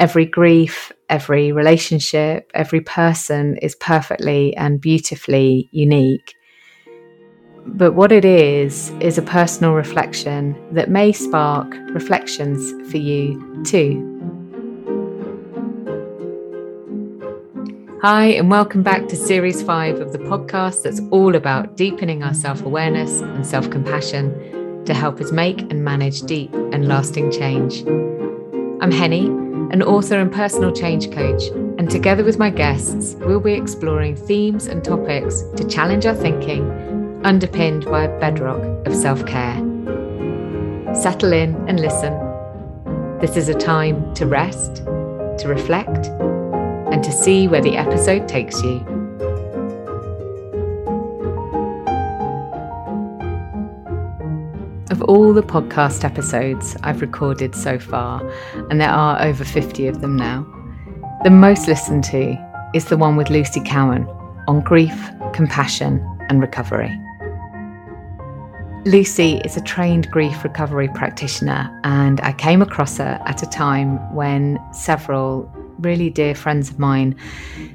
every grief, every relationship, every person is perfectly and beautifully unique. But what it is, is a personal reflection that may spark reflections for you too. Hi, and welcome back to Series 5 of the podcast that's all about deepening our self awareness and self compassion to help us make and manage deep and lasting change. I'm Henny, an author and personal change coach, and together with my guests, we'll be exploring themes and topics to challenge our thinking, underpinned by a bedrock of self care. Settle in and listen. This is a time to rest, to reflect, and to see where the episode takes you. All the podcast episodes I've recorded so far, and there are over 50 of them now, the most listened to is the one with Lucy Cowan on grief, compassion, and recovery. Lucy is a trained grief recovery practitioner, and I came across her at a time when several really dear friends of mine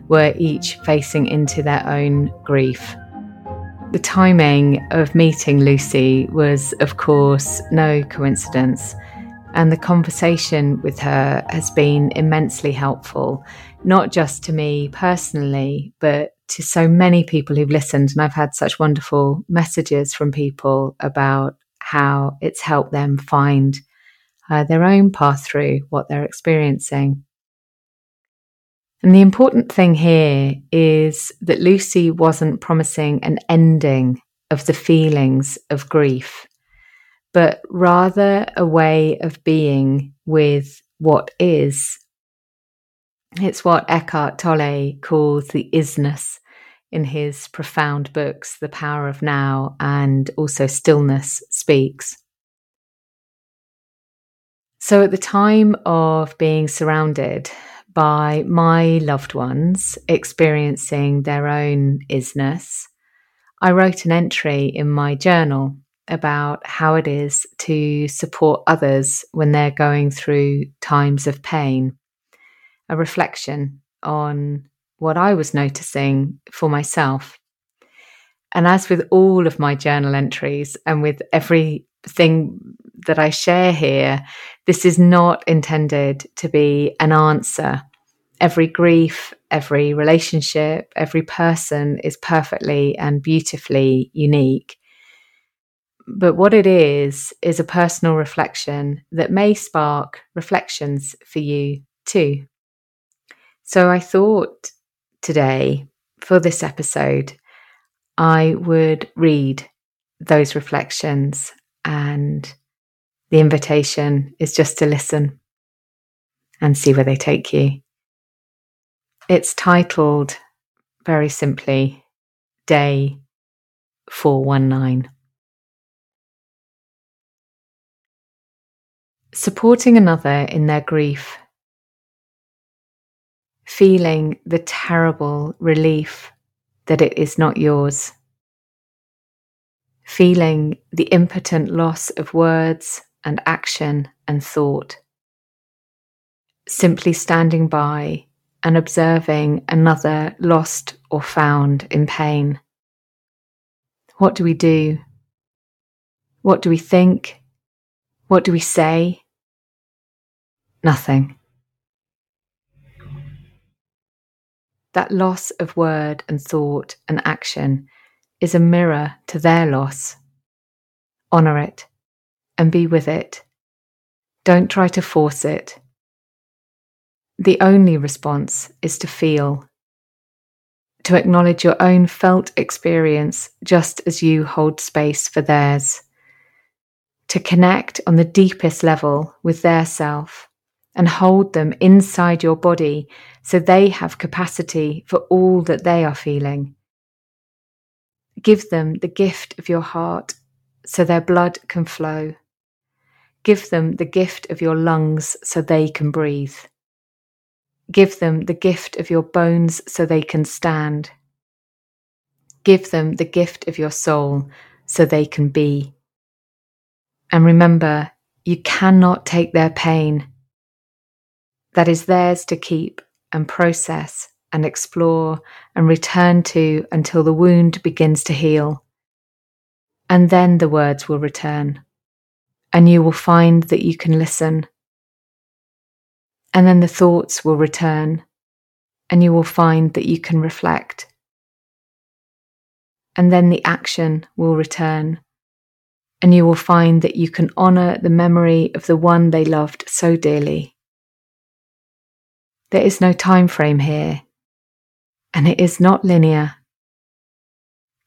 were each facing into their own grief. The timing of meeting Lucy was, of course, no coincidence, and the conversation with her has been immensely helpful, not just to me personally, but to so many people who've listened. And I've had such wonderful messages from people about how it's helped them find uh, their own path through what they're experiencing. And the important thing here is that Lucy wasn't promising an ending of the feelings of grief, but rather a way of being with what is. It's what Eckhart Tolle calls the isness in his profound books, The Power of Now and also Stillness Speaks. So, at the time of being surrounded by my loved ones experiencing their own isness, I wrote an entry in my journal about how it is to support others when they're going through times of pain, a reflection on what I was noticing for myself. And as with all of my journal entries and with everything that I share here, this is not intended to be an answer. Every grief, every relationship, every person is perfectly and beautifully unique. But what it is, is a personal reflection that may spark reflections for you too. So I thought today for this episode, I would read those reflections and the invitation is just to listen and see where they take you. It's titled very simply Day 419. Supporting another in their grief, feeling the terrible relief that it is not yours, feeling the impotent loss of words and action and thought. Simply standing by and observing another lost or found in pain. What do we do? What do we think? What do we say? Nothing. That loss of word and thought and action is a mirror to their loss. Honour it and be with it. Don't try to force it. The only response is to feel, to acknowledge your own felt experience just as you hold space for theirs, to connect on the deepest level with their self and hold them inside your body so they have capacity for all that they are feeling. Give them the gift of your heart so their blood can flow. Give them the gift of your lungs so they can breathe. Give them the gift of your bones so they can stand. Give them the gift of your soul so they can be. And remember, you cannot take their pain. that is theirs to keep and process and explore and return to until the wound begins to heal. And then the words will return, and you will find that you can listen. And then the thoughts will return, and you will find that you can reflect. And then the action will return, and you will find that you can honour the memory of the one they loved so dearly. There is no time frame here, and it is not linear.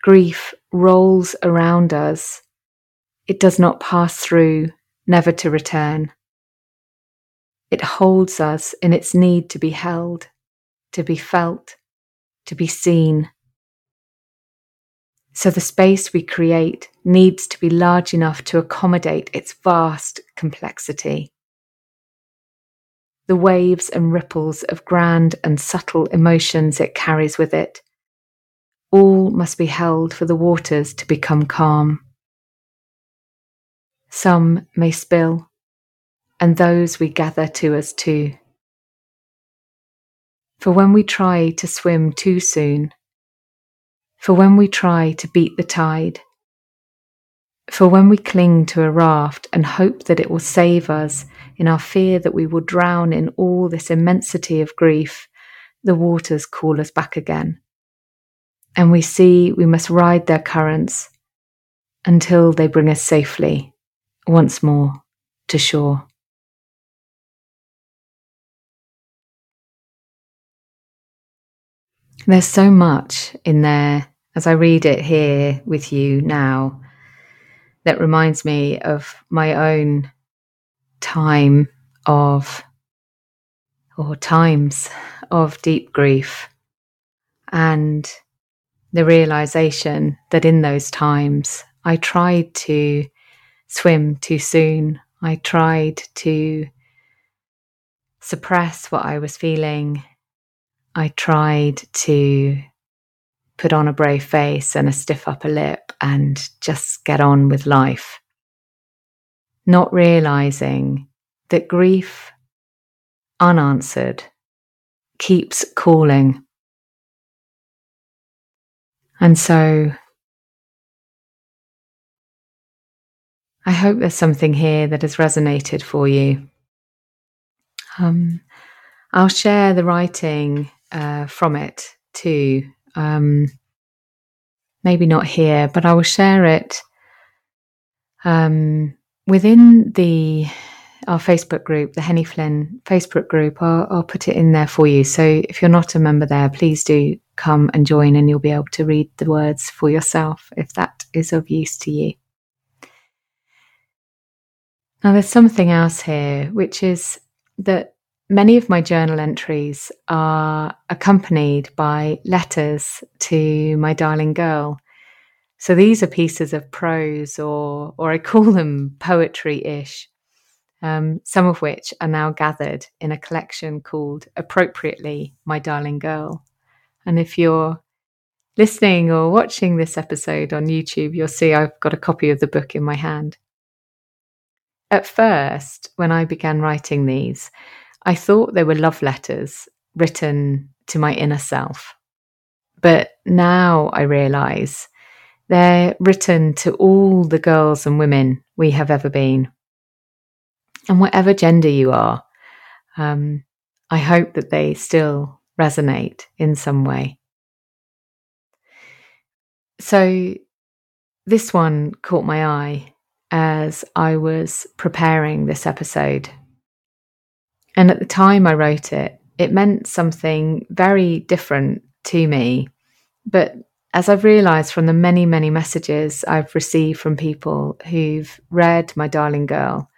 Grief rolls around us. It does not pass through, never to return. It holds us in its need to be held, to be felt, to be seen. So the space we create needs to be large enough to accommodate its vast complexity. The waves and ripples of grand and subtle emotions it carries with it. All must be held for the waters to become calm. Some may spill, and those we gather to us too. For when we try to swim too soon, for when we try to beat the tide, for when we cling to a raft and hope that it will save us in our fear that we will drown in all this immensity of grief, the waters call us back again. And we see we must ride their currents until they bring us safely once more to shore. There's so much in there as I read it here with you now that reminds me of my own time of, or times of deep grief, and the realization that in those times I tried to swim too soon. I tried to suppress what I was feeling I tried to put on a brave face and a stiff upper lip and just get on with life, not realizing that grief unanswered keeps calling. And so I hope there's something here that has resonated for you. Um, I'll share the writing uh, from it too. Um, maybe not here, but I will share it um, within the our Facebook group, the Henny Flynn Facebook group. I'll, I'll put it in there for you. So if you're not a member there, please do come and join, and you'll be able to read the words for yourself if that is of use to you. Now, there's something else here, which is that Many of my journal entries are accompanied by letters to my darling girl. So these are pieces of prose, or, or I call them poetry ish, um, some of which are now gathered in a collection called Appropriately My Darling Girl. And if you're listening or watching this episode on YouTube, you'll see I've got a copy of the book in my hand. At first, when I began writing these, I thought they were love letters written to my inner self. But now I realize they're written to all the girls and women we have ever been. And whatever gender you are, um, I hope that they still resonate in some way. So, this one caught my eye as I was preparing this episode and at the time I wrote it, it meant something very different to me. But as I've realized from the many, many messages I've received from people who've read My Darling Girl,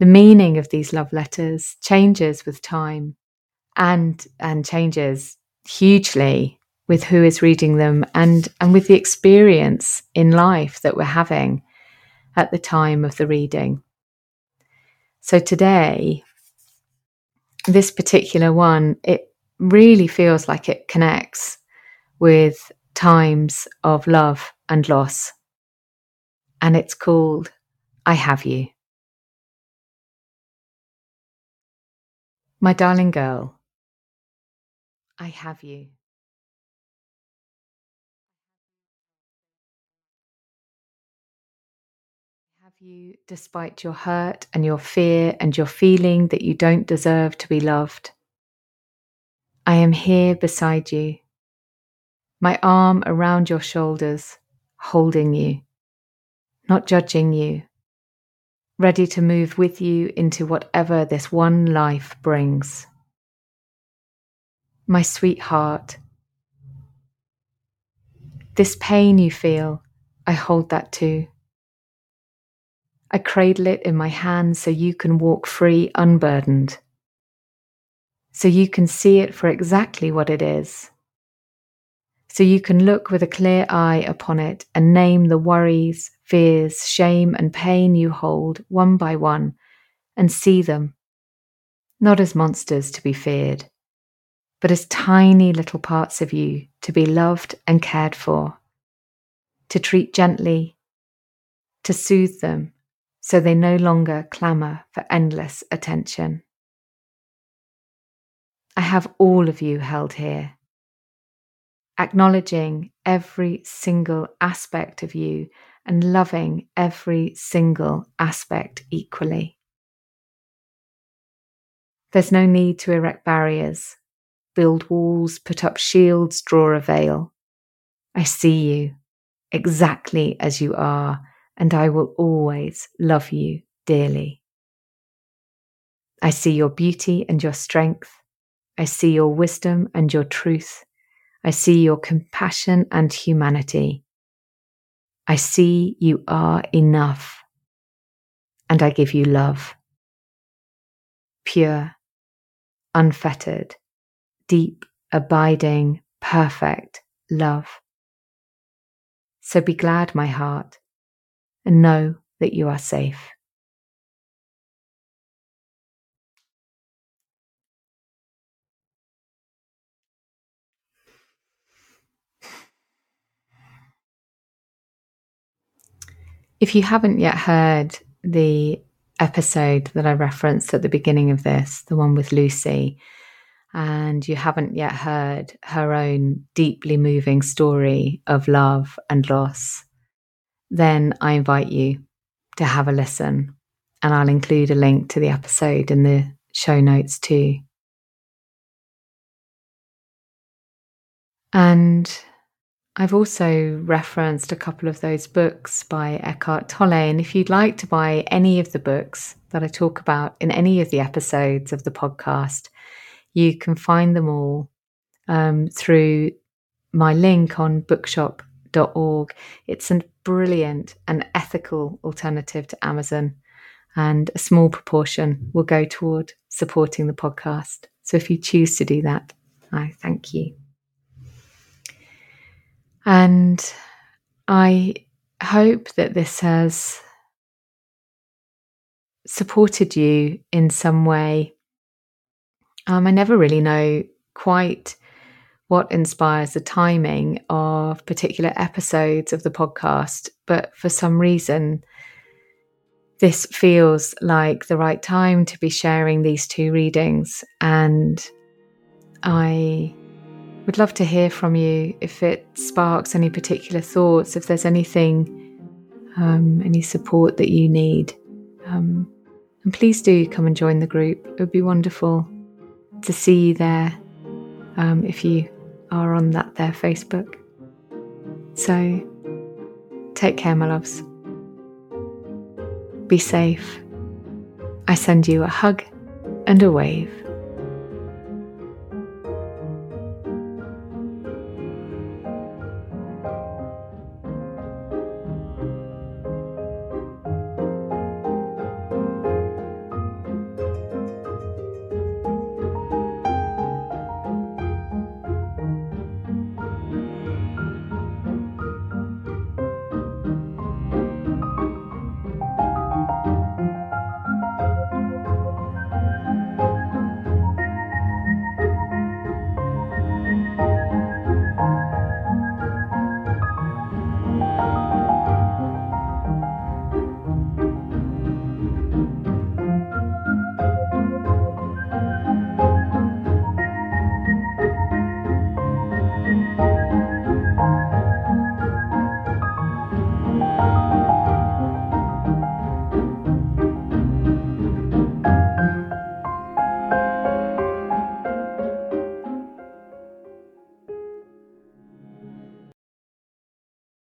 the meaning of these love letters changes with time and and changes hugely with who is reading them and and with the experience in life that we're having at the time of the reading. So today this particular one, it really feels like it connects with times of love and loss. And it's called I Have You. My darling girl, I have you. Have you despite your hurt and your fear and your feeling that you don't deserve to be loved. I am here beside you, my arm around your shoulders, holding you, not judging you, ready to move with you into whatever this one life brings. My sweetheart, this pain you feel, I hold that too. I cradle it in my hands so you can walk free, unburdened so you can see it for exactly what it is. So you can look with a clear eye upon it and name the worries, fears, shame, and pain you hold one by one and see them, not as monsters to be feared, but as tiny little parts of you to be loved and cared for, to treat gently, to soothe them so they no longer clamour for endless attention. I have all of you held here. Acknowledging every single aspect of you and loving every single aspect equally. There's no need to erect barriers, build walls, put up shields, draw a veil. I see you exactly as you are, and I will always love you dearly. I see your beauty and your strength. I see your wisdom and your truth. I see your compassion and humanity. I see you are enough. And I give you love. Pure, unfettered, deep, abiding, perfect love. So be glad, my heart, and know that you are safe. If you haven't yet heard the episode that I referenced at the beginning of this, the one with Lucy, and you haven't yet heard her own deeply moving story of love and loss, then I invite you to have a listen. And I'll include a link to the episode in the show notes too. And I've also referenced a couple of those books by Eckhart Tolle. And if you'd like to buy any of the books that I talk about in any of the episodes of the podcast, you can find them all um, through my link on bookshop.org. It's a brilliant and ethical alternative to Amazon, and a small proportion will go toward supporting the podcast. So if you choose to do that, I thank you. And I hope that this has supported you in some way. Um, I never really know quite what inspires the timing of particular episodes of the podcast, but for some reason, this feels like the right time to be sharing these two readings. And I would love to hear from you if it sparks any particular thoughts, if there's anything, um, any support that you need. Um, and please do come and join the group. It would be wonderful to see you there um, if you are on that there Facebook. So take care, my loves. Be safe. I send you a hug and a wave.